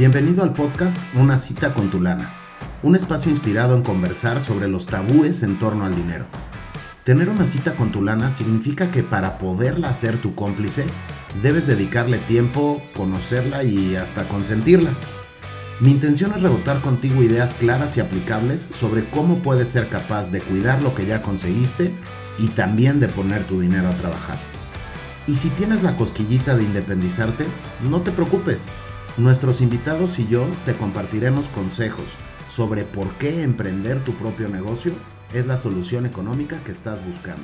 Bienvenido al podcast Una cita con tu lana, un espacio inspirado en conversar sobre los tabúes en torno al dinero. Tener una cita con tu lana significa que para poderla hacer tu cómplice, debes dedicarle tiempo, conocerla y hasta consentirla. Mi intención es rebotar contigo ideas claras y aplicables sobre cómo puedes ser capaz de cuidar lo que ya conseguiste y también de poner tu dinero a trabajar. Y si tienes la cosquillita de independizarte, no te preocupes. Nuestros invitados y yo te compartiremos consejos sobre por qué emprender tu propio negocio es la solución económica que estás buscando.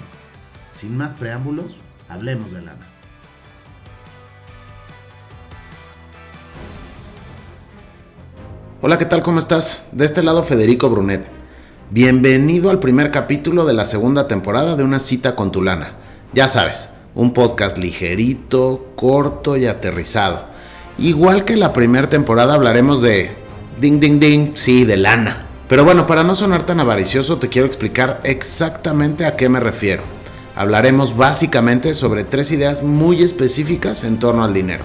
Sin más preámbulos, hablemos de lana. Hola, ¿qué tal? ¿Cómo estás? De este lado Federico Brunet. Bienvenido al primer capítulo de la segunda temporada de Una cita con tu lana. Ya sabes, un podcast ligerito, corto y aterrizado. Igual que la primera temporada hablaremos de ding ding ding, sí, de lana. Pero bueno, para no sonar tan avaricioso te quiero explicar exactamente a qué me refiero. Hablaremos básicamente sobre tres ideas muy específicas en torno al dinero.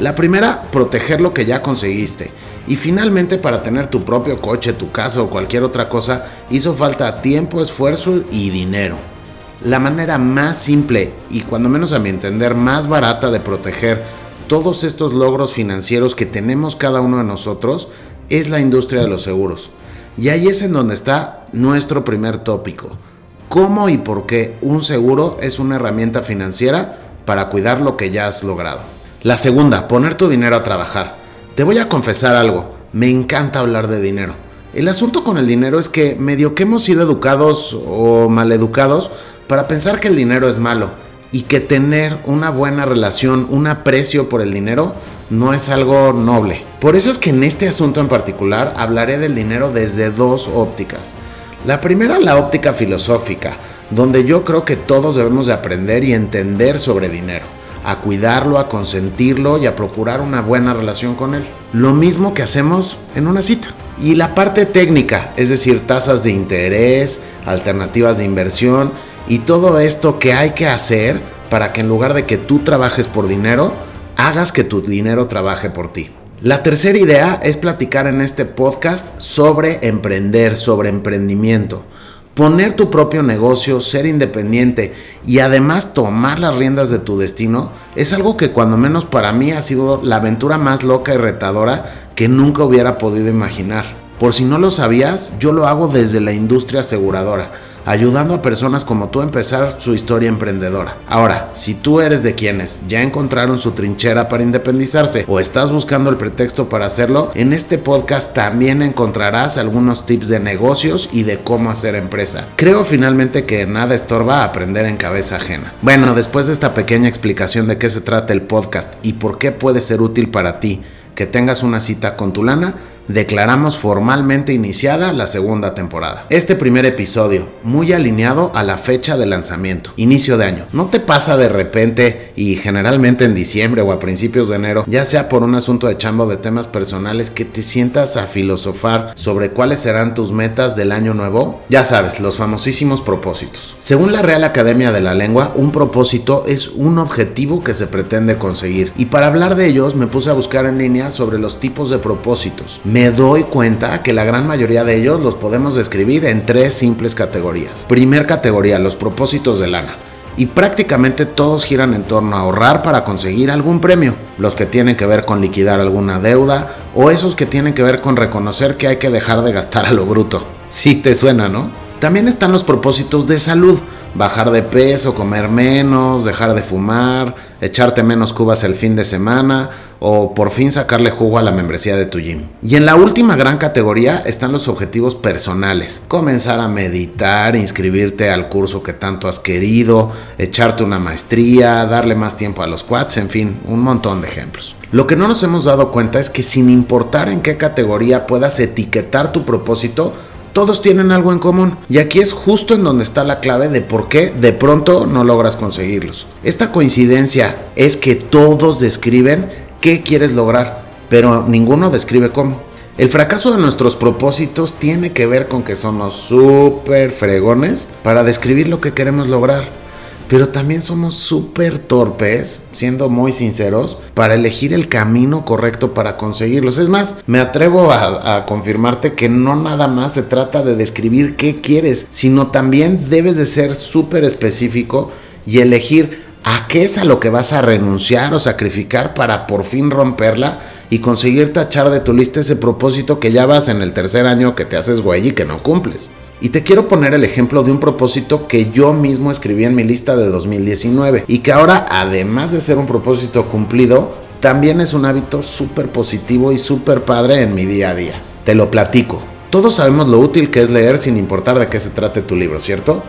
La primera, proteger lo que ya conseguiste. Y finalmente, para tener tu propio coche, tu casa o cualquier otra cosa, hizo falta tiempo, esfuerzo y dinero. La manera más simple y cuando menos a mi entender más barata de proteger todos estos logros financieros que tenemos cada uno de nosotros es la industria de los seguros. Y ahí es en donde está nuestro primer tópico. ¿Cómo y por qué un seguro es una herramienta financiera para cuidar lo que ya has logrado? La segunda, poner tu dinero a trabajar. Te voy a confesar algo, me encanta hablar de dinero. El asunto con el dinero es que medio que hemos sido educados o maleducados para pensar que el dinero es malo y que tener una buena relación, un aprecio por el dinero no es algo noble. Por eso es que en este asunto en particular hablaré del dinero desde dos ópticas. La primera, la óptica filosófica, donde yo creo que todos debemos de aprender y entender sobre dinero, a cuidarlo, a consentirlo y a procurar una buena relación con él. Lo mismo que hacemos en una cita. Y la parte técnica, es decir, tasas de interés, alternativas de inversión y todo esto que hay que hacer para que en lugar de que tú trabajes por dinero, hagas que tu dinero trabaje por ti. La tercera idea es platicar en este podcast sobre emprender, sobre emprendimiento. Poner tu propio negocio, ser independiente y además tomar las riendas de tu destino es algo que cuando menos para mí ha sido la aventura más loca y retadora que nunca hubiera podido imaginar. Por si no lo sabías, yo lo hago desde la industria aseguradora ayudando a personas como tú a empezar su historia emprendedora. Ahora, si tú eres de quienes ya encontraron su trinchera para independizarse o estás buscando el pretexto para hacerlo, en este podcast también encontrarás algunos tips de negocios y de cómo hacer empresa. Creo finalmente que nada estorba aprender en cabeza ajena. Bueno, después de esta pequeña explicación de qué se trata el podcast y por qué puede ser útil para ti que tengas una cita con tu lana, declaramos formalmente iniciada la segunda temporada. Este primer episodio, muy alineado a la fecha de lanzamiento, inicio de año. No te pasa de repente y generalmente en diciembre o a principios de enero, ya sea por un asunto de chambo de temas personales, que te sientas a filosofar sobre cuáles serán tus metas del año nuevo? Ya sabes, los famosísimos propósitos. Según la Real Academia de la Lengua, un propósito es un objetivo que se pretende conseguir. Y para hablar de ellos me puse a buscar en línea sobre los tipos de propósitos me doy cuenta que la gran mayoría de ellos los podemos describir en tres simples categorías. Primer categoría, los propósitos de lana. Y prácticamente todos giran en torno a ahorrar para conseguir algún premio. Los que tienen que ver con liquidar alguna deuda o esos que tienen que ver con reconocer que hay que dejar de gastar a lo bruto. Sí te suena, ¿no? También están los propósitos de salud bajar de peso, comer menos, dejar de fumar, echarte menos cubas el fin de semana o por fin sacarle jugo a la membresía de tu gym. Y en la última gran categoría están los objetivos personales. Comenzar a meditar, inscribirte al curso que tanto has querido, echarte una maestría, darle más tiempo a los quads, en fin, un montón de ejemplos. Lo que no nos hemos dado cuenta es que sin importar en qué categoría puedas etiquetar tu propósito, todos tienen algo en común. Y aquí es justo en donde está la clave de por qué de pronto no logras conseguirlos. Esta coincidencia es que todos describen qué quieres lograr, pero ninguno describe cómo. El fracaso de nuestros propósitos tiene que ver con que somos súper fregones para describir lo que queremos lograr. Pero también somos súper torpes, siendo muy sinceros, para elegir el camino correcto para conseguirlos. Es más, me atrevo a, confirmarte que no nada más se trata de describir qué quieres, sino también debes de ser súper específico y elegir a qué es a lo que vas a renunciar o sacrificar para por fin romperla y conseguir tachar de tu lista ese propósito que ya vas en el tercer año que te haces güey y que no cumples. Y te quiero poner el ejemplo de un propósito que yo mismo escribí en mi lista de 2019 y que ahora, además de ser un propósito cumplido, también es un hábito súper positivo y súper padre en mi día a día. Te lo platico. Todos sabemos lo útil que es leer sin importar de qué se trate tu libro, ¿cierto?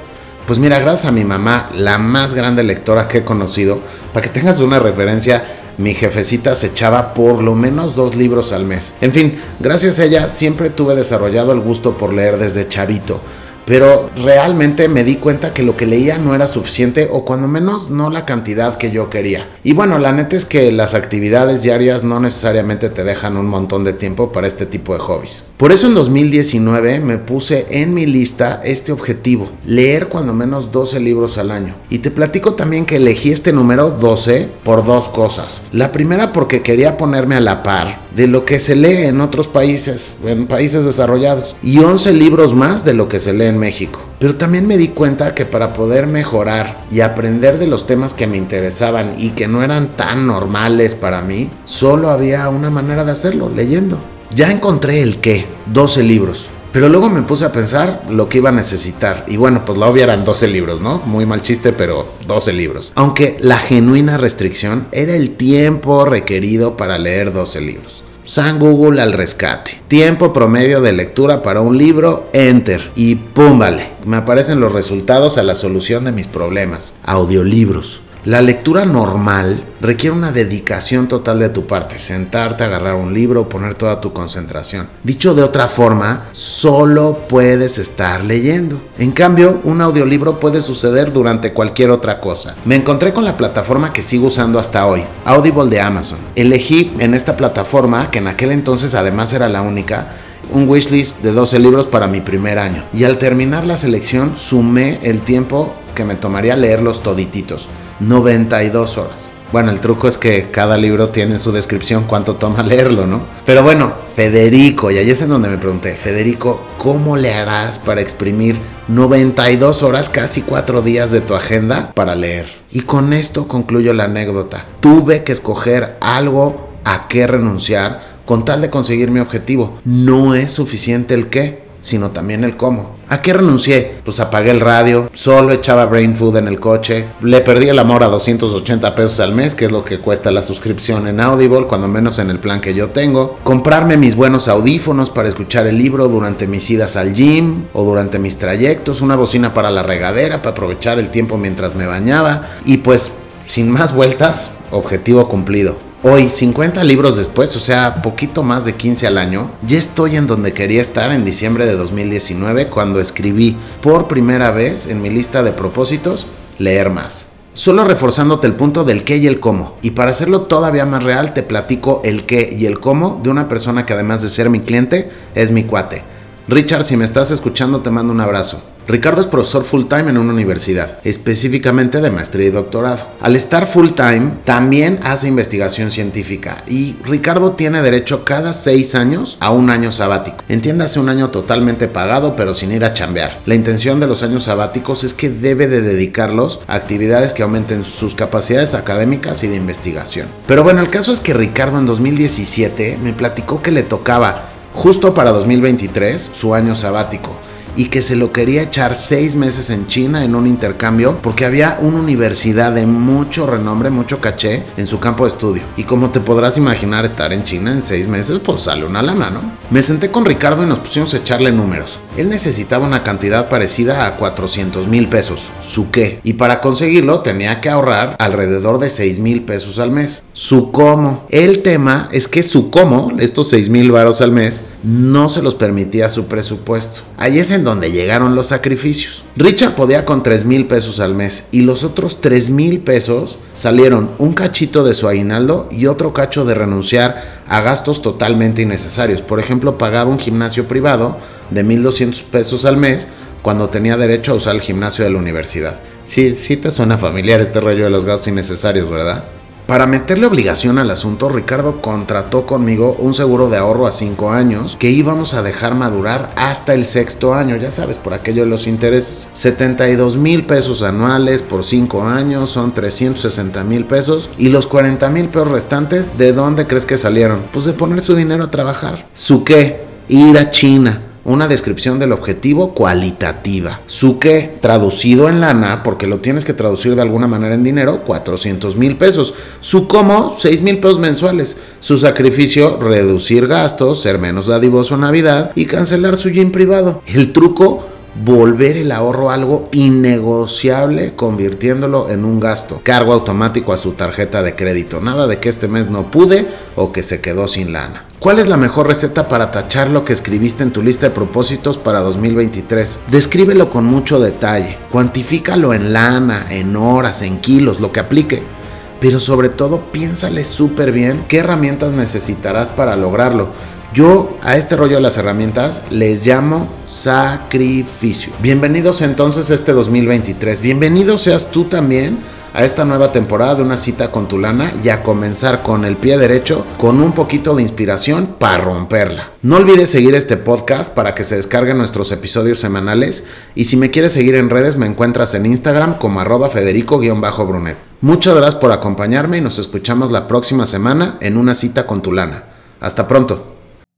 Pues mira, gracias a mi mamá, la más grande lectora que he conocido, para que tengas una referencia, mi jefecita se echaba por lo menos dos libros al mes. En fin, gracias a ella siempre tuve desarrollado el gusto por leer desde chavito pero realmente me di cuenta que lo que leía no era suficiente o cuando menos no la cantidad que yo quería. Y bueno, la neta es que las actividades diarias no necesariamente te dejan un montón de tiempo para este tipo de hobbies. Por eso en 2019 me puse en mi lista este objetivo, leer cuando menos 12 libros al año. Y te platico también que elegí este número 12 por dos cosas. La primera porque quería ponerme a la par de lo que se lee en otros países, en países desarrollados, y 11 libros más de lo que se lee en México. Pero también me di cuenta que para poder mejorar y aprender de los temas que me interesaban y que no eran tan normales para mí, solo había una manera de hacerlo, leyendo. Ya encontré el qué, 12 libros. Pero luego me puse a pensar lo que iba a necesitar. Y bueno, pues la obvia eran 12 libros, ¿no? Muy mal chiste, pero 12 libros. Aunque la genuina restricción era el tiempo requerido para leer 12 libros. San Google al rescate. Tiempo promedio de lectura para un libro, enter. Y pum, vale. Me aparecen los resultados a la solución de mis problemas. Audiolibros. La lectura normal requiere una dedicación total de tu parte, sentarte, agarrar un libro, poner toda tu concentración. Dicho de otra forma, solo puedes estar leyendo. En cambio, un audiolibro puede suceder durante cualquier otra cosa. Me encontré con la plataforma que sigo usando hasta hoy, Audible de Amazon. Elegí en esta plataforma, que en aquel entonces además era la única, un wishlist de 12 libros para mi primer año. Y al terminar la selección sumé el tiempo que me tomaría leerlos todititos. 92 horas. Bueno, el truco es que cada libro tiene en su descripción cuánto toma leerlo, ¿no? Pero bueno, Federico, y ahí es en donde me pregunté, Federico, ¿cómo le harás para exprimir 92 horas, casi 4 días de tu agenda para leer? Y con esto concluyo la anécdota. Tuve que escoger algo a qué renunciar con tal de conseguir mi objetivo. No es suficiente el qué sino también el cómo. ¿A qué renuncié? Pues apagué el radio, solo echaba brain food en el coche, le perdí el amor a 280 pesos al mes, que es lo que cuesta la suscripción en Audible, cuando menos en el plan que yo tengo, comprarme mis buenos audífonos para escuchar el libro durante mis idas al gym o durante mis trayectos, una bocina para la regadera para aprovechar el tiempo mientras me bañaba y pues sin más vueltas, objetivo cumplido. Hoy, 50 libros después, o sea, poquito más de 15 al año, ya estoy en donde quería estar en diciembre de 2019 cuando escribí por primera vez en mi lista de propósitos leer más. Solo reforzándote el punto del qué y el cómo. Y para hacerlo todavía más real, te platico el qué y el cómo de una persona que además de ser mi cliente, es mi cuate. Richard, si me estás escuchando, te mando un abrazo. Ricardo es profesor full time en una universidad, específicamente de maestría y doctorado. Al estar full time, también hace investigación científica y Ricardo tiene derecho cada seis años a un año sabático. Entiéndase un año totalmente pagado, pero sin ir a chambear. La intención de los años sabáticos es que debe de dedicarlos a actividades que aumenten sus capacidades académicas y de investigación. Pero bueno, el caso es que Ricardo en 2017 me platicó que le tocaba justo para 2023 su año sabático y que se lo quería echar seis meses en China en un intercambio porque había una universidad de mucho renombre, mucho caché en su campo de estudio. Y como te podrás imaginar estar en China en seis meses, pues sale una lana, ¿no? Me senté con Ricardo y nos pusimos a echarle números. Él necesitaba una cantidad parecida a 400 mil pesos, su qué, y para conseguirlo tenía que ahorrar alrededor de 6 mil pesos al mes. Su cómo. El tema es que su cómo, estos 6 mil varos al mes, no se los permitía su presupuesto. Ahí es en donde llegaron los sacrificios. Richard podía con 3 mil pesos al mes y los otros 3 mil pesos salieron un cachito de su aguinaldo y otro cacho de renunciar a gastos totalmente innecesarios. Por ejemplo, pagaba un gimnasio privado de 1.200 pesos al mes cuando tenía derecho a usar el gimnasio de la universidad. Sí, sí te suena familiar este rollo de los gastos innecesarios, ¿verdad? Para meterle obligación al asunto, Ricardo contrató conmigo un seguro de ahorro a 5 años que íbamos a dejar madurar hasta el sexto año, ya sabes, por aquello de los intereses. 72 mil pesos anuales por 5 años son 360 mil pesos y los 40 mil pesos restantes, ¿de dónde crees que salieron? Pues de poner su dinero a trabajar. ¿Su qué? Ir a China una descripción del objetivo cualitativa. Su qué, traducido en lana, porque lo tienes que traducir de alguna manera en dinero, 400 mil pesos. Su cómo, 6 mil pesos mensuales. Su sacrificio, reducir gastos, ser menos dadivoso en Navidad y cancelar su gym privado. El truco, volver el ahorro algo innegociable convirtiéndolo en un gasto. Cargo automático a su tarjeta de crédito. Nada de que este mes no pude o que se quedó sin lana. ¿Cuál es la mejor receta para tachar lo que escribiste en tu lista de propósitos para 2023? Descríbelo con mucho detalle, cuantifícalo en lana, en horas, en kilos, lo que aplique. Pero sobre todo piénsale súper bien qué herramientas necesitarás para lograrlo. Yo a este rollo de las herramientas les llamo sacrificio. Bienvenidos entonces a este 2023. Bienvenido seas tú también a esta nueva temporada de una cita con tu lana y a comenzar con el pie derecho con un poquito de inspiración para romperla. No olvides seguir este podcast para que se descarguen nuestros episodios semanales y si me quieres seguir en redes me encuentras en Instagram como arroba federico-brunet. Muchas gracias por acompañarme y nos escuchamos la próxima semana en una cita con tu lana. Hasta pronto.